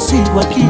sigo aquí,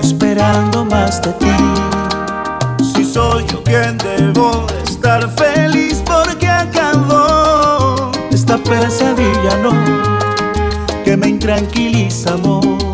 esperando más de ti. Si soy yo quien debo de estar feliz porque acabó Esta pesadilla no, que me intranquiliza, amor.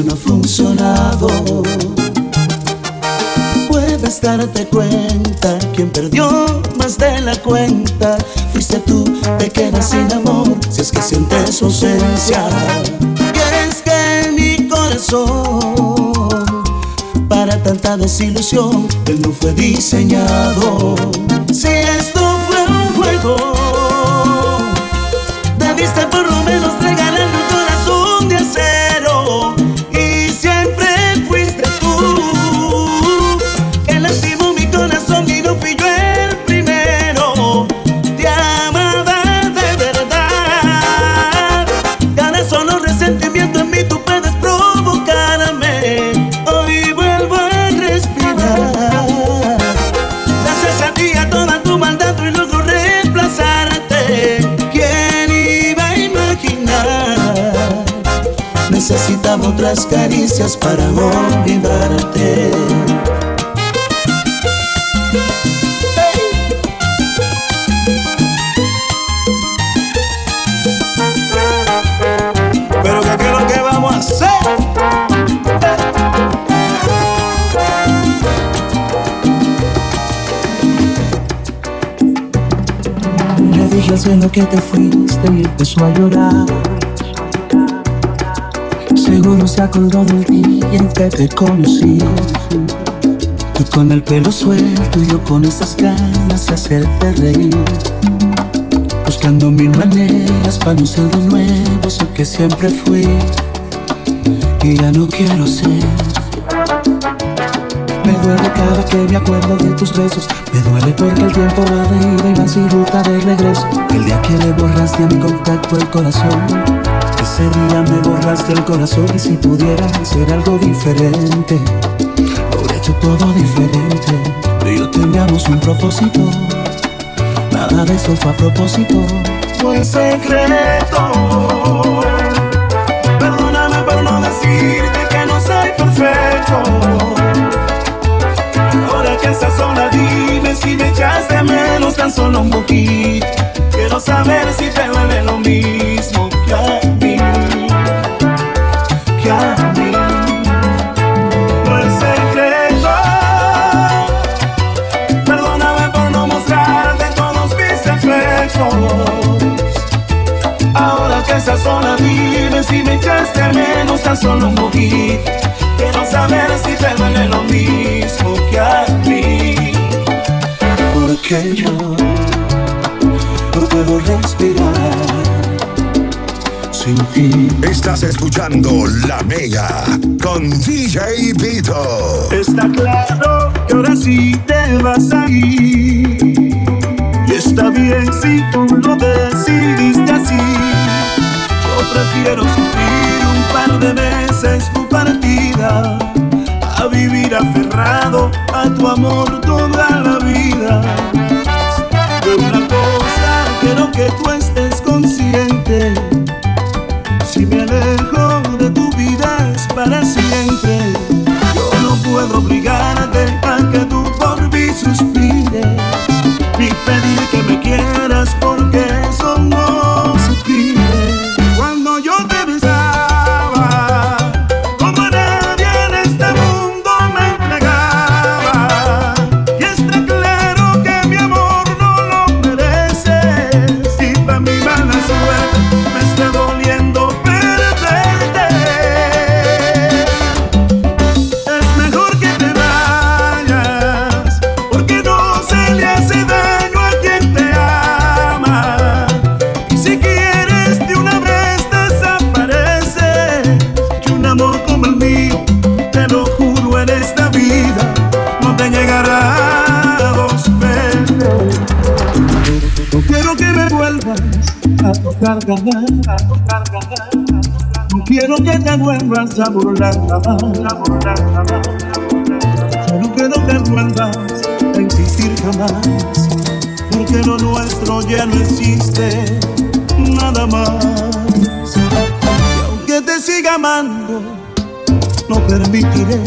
No ha funcionado. Puedes darte cuenta, quien perdió más de la cuenta fuiste tú, te quedas sin amor si es que sientes su ausencia. Y que mi corazón para tanta desilusión, él no fue diseñado. Otras caricias para olvidarte. Pero que qué es lo que vamos a hacer. Cielo que te fuiste y empezó a llorar. Seguro se acordó del día en que te conocí. Tú con el pelo suelto y yo con esas ganas de hacerte reír. Buscando mil maneras para no ser de nuevo eso que siempre fui. Y ya no quiero ser. Me duele cada que me acuerdo de tus besos. Me duele porque el tiempo va de ida y va sin ruta de regreso. El día que le borraste a mi contacto el corazón. Ese día me borraste el corazón y si pudiera hacer algo diferente, hubiera hecho todo diferente. Pero yo teníamos un propósito. Nada de eso fue a propósito. Fue secreto. Perdóname por no decirte que no soy perfecto. Ahora que estás sola, dime si me echaste menos tan solo un poquito. Quiero saber si te duele lo mismo. Que tan solo un poquito. Quiero saber si te duele lo mismo que a mí. Porque yo no puedo respirar sin ti. Estás escuchando La Mega con DJ Vito. Está claro que ahora sí te vas a ir. Y está bien si tú lo decidiste así. Yo prefiero sufrir un par de meses tu partida a vivir aferrado a tu amor toda la vida. De una cosa quiero que tú estés consciente. Si me alejo de tu vida es para siempre. Yo no puedo obligarte a vuelvas a burlar jamás, a burlar jamás. Solo quiero que vuelvas a insistir jamás, porque lo nuestro ya no existe nada más. Y aunque te siga amando, no permitiré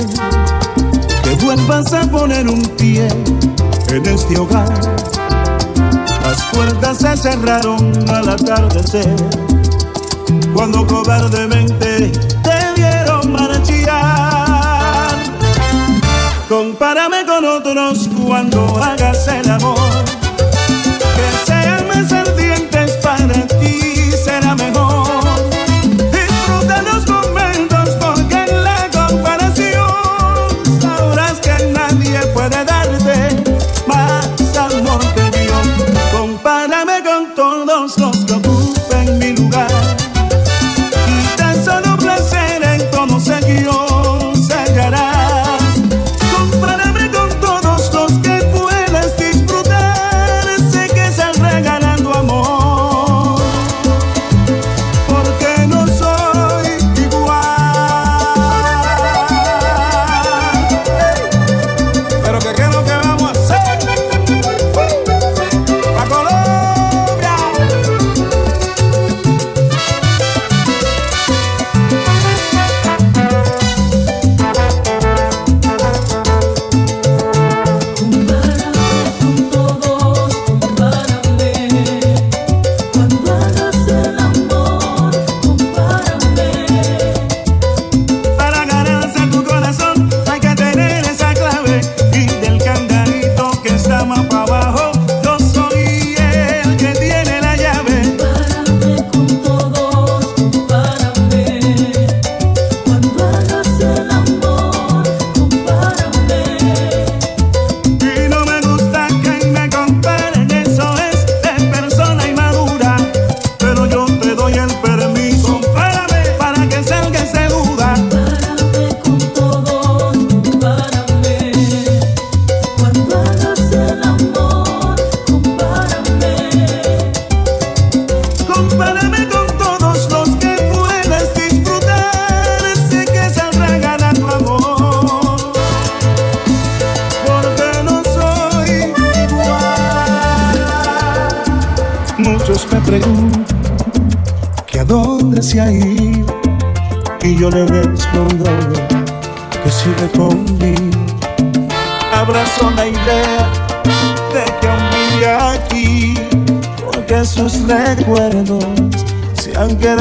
que vuelvas a poner un pie en este hogar. Las puertas se cerraron al atardecer cuando cobardemente Compárame con otros cuando hagas el amor, que sean más ardientes para ti será mejor.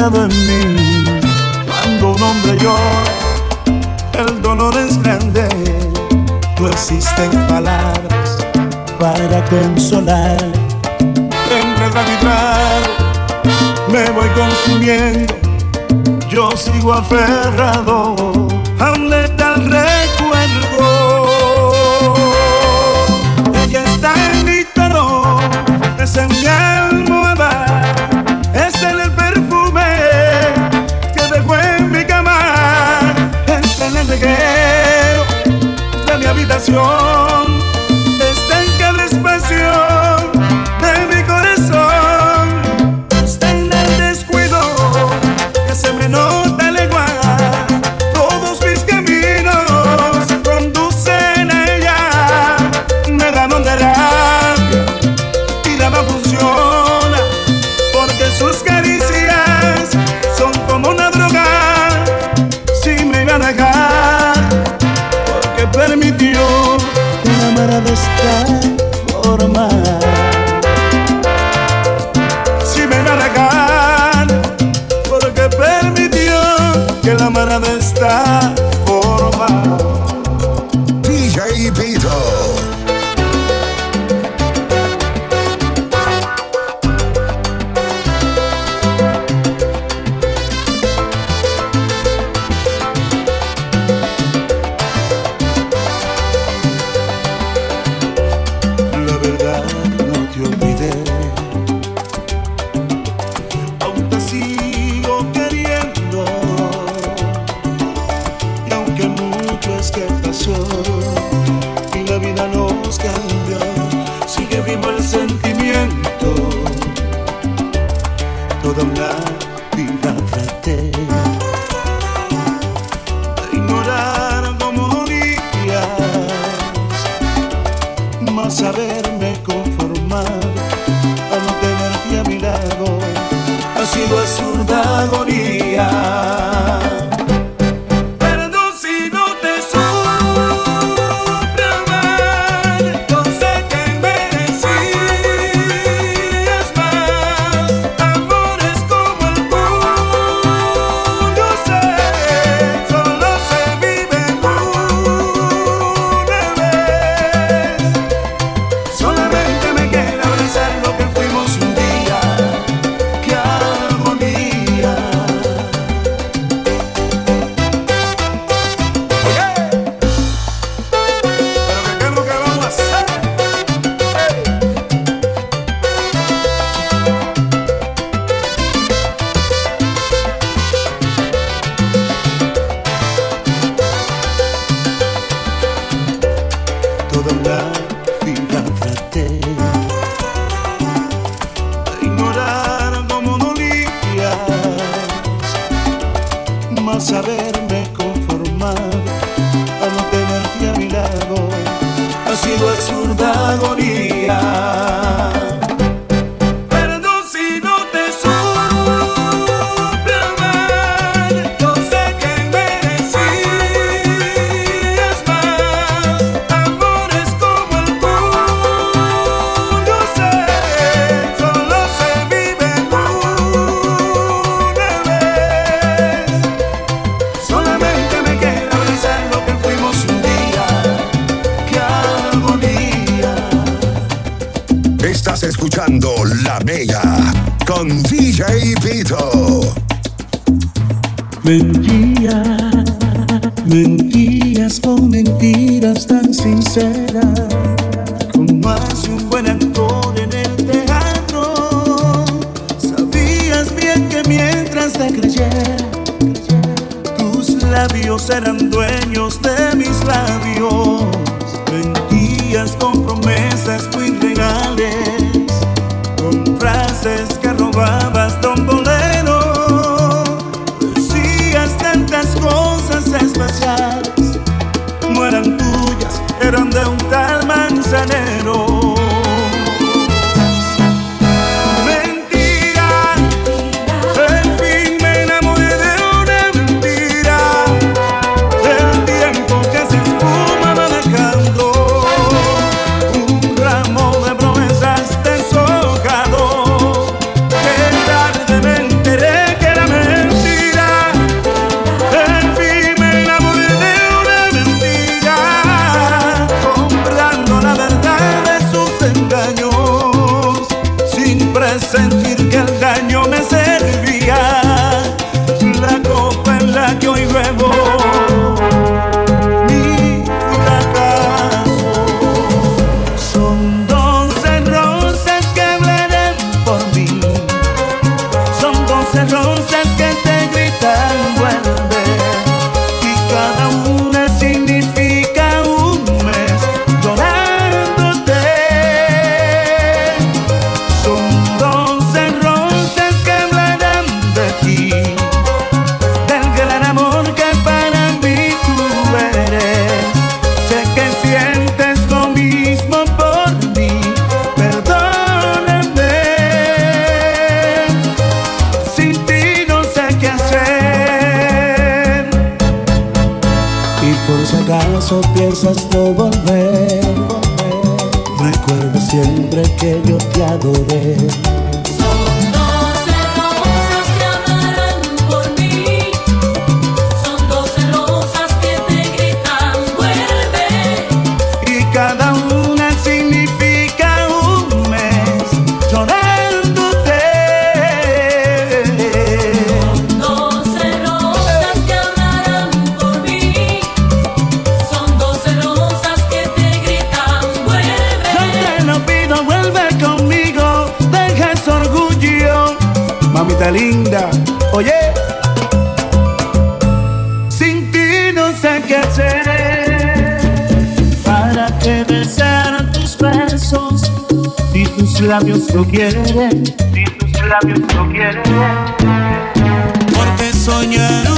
Cuando un hombre llora, el dolor es grande. No existen palabras para consolar. Entre tragar, me voy consumiendo. Yo sigo aferrado al letal recuerdo. Ella está en mi dolor, es canción. ha sido azurda agonía. La Mega con DJ Vito. Mentiras, mentiras con mentiras tan sinceras, como hace un buen actor en el teatro. Sabías bien que mientras te creyera, tus labios eran dueños sin presentir que el daño me sea. mamita linda. Oye, sin ti no sé qué hacer. ¿Para que besar tus besos? Si tus labios lo quieren, si tus labios lo quieren. Porque soñaron.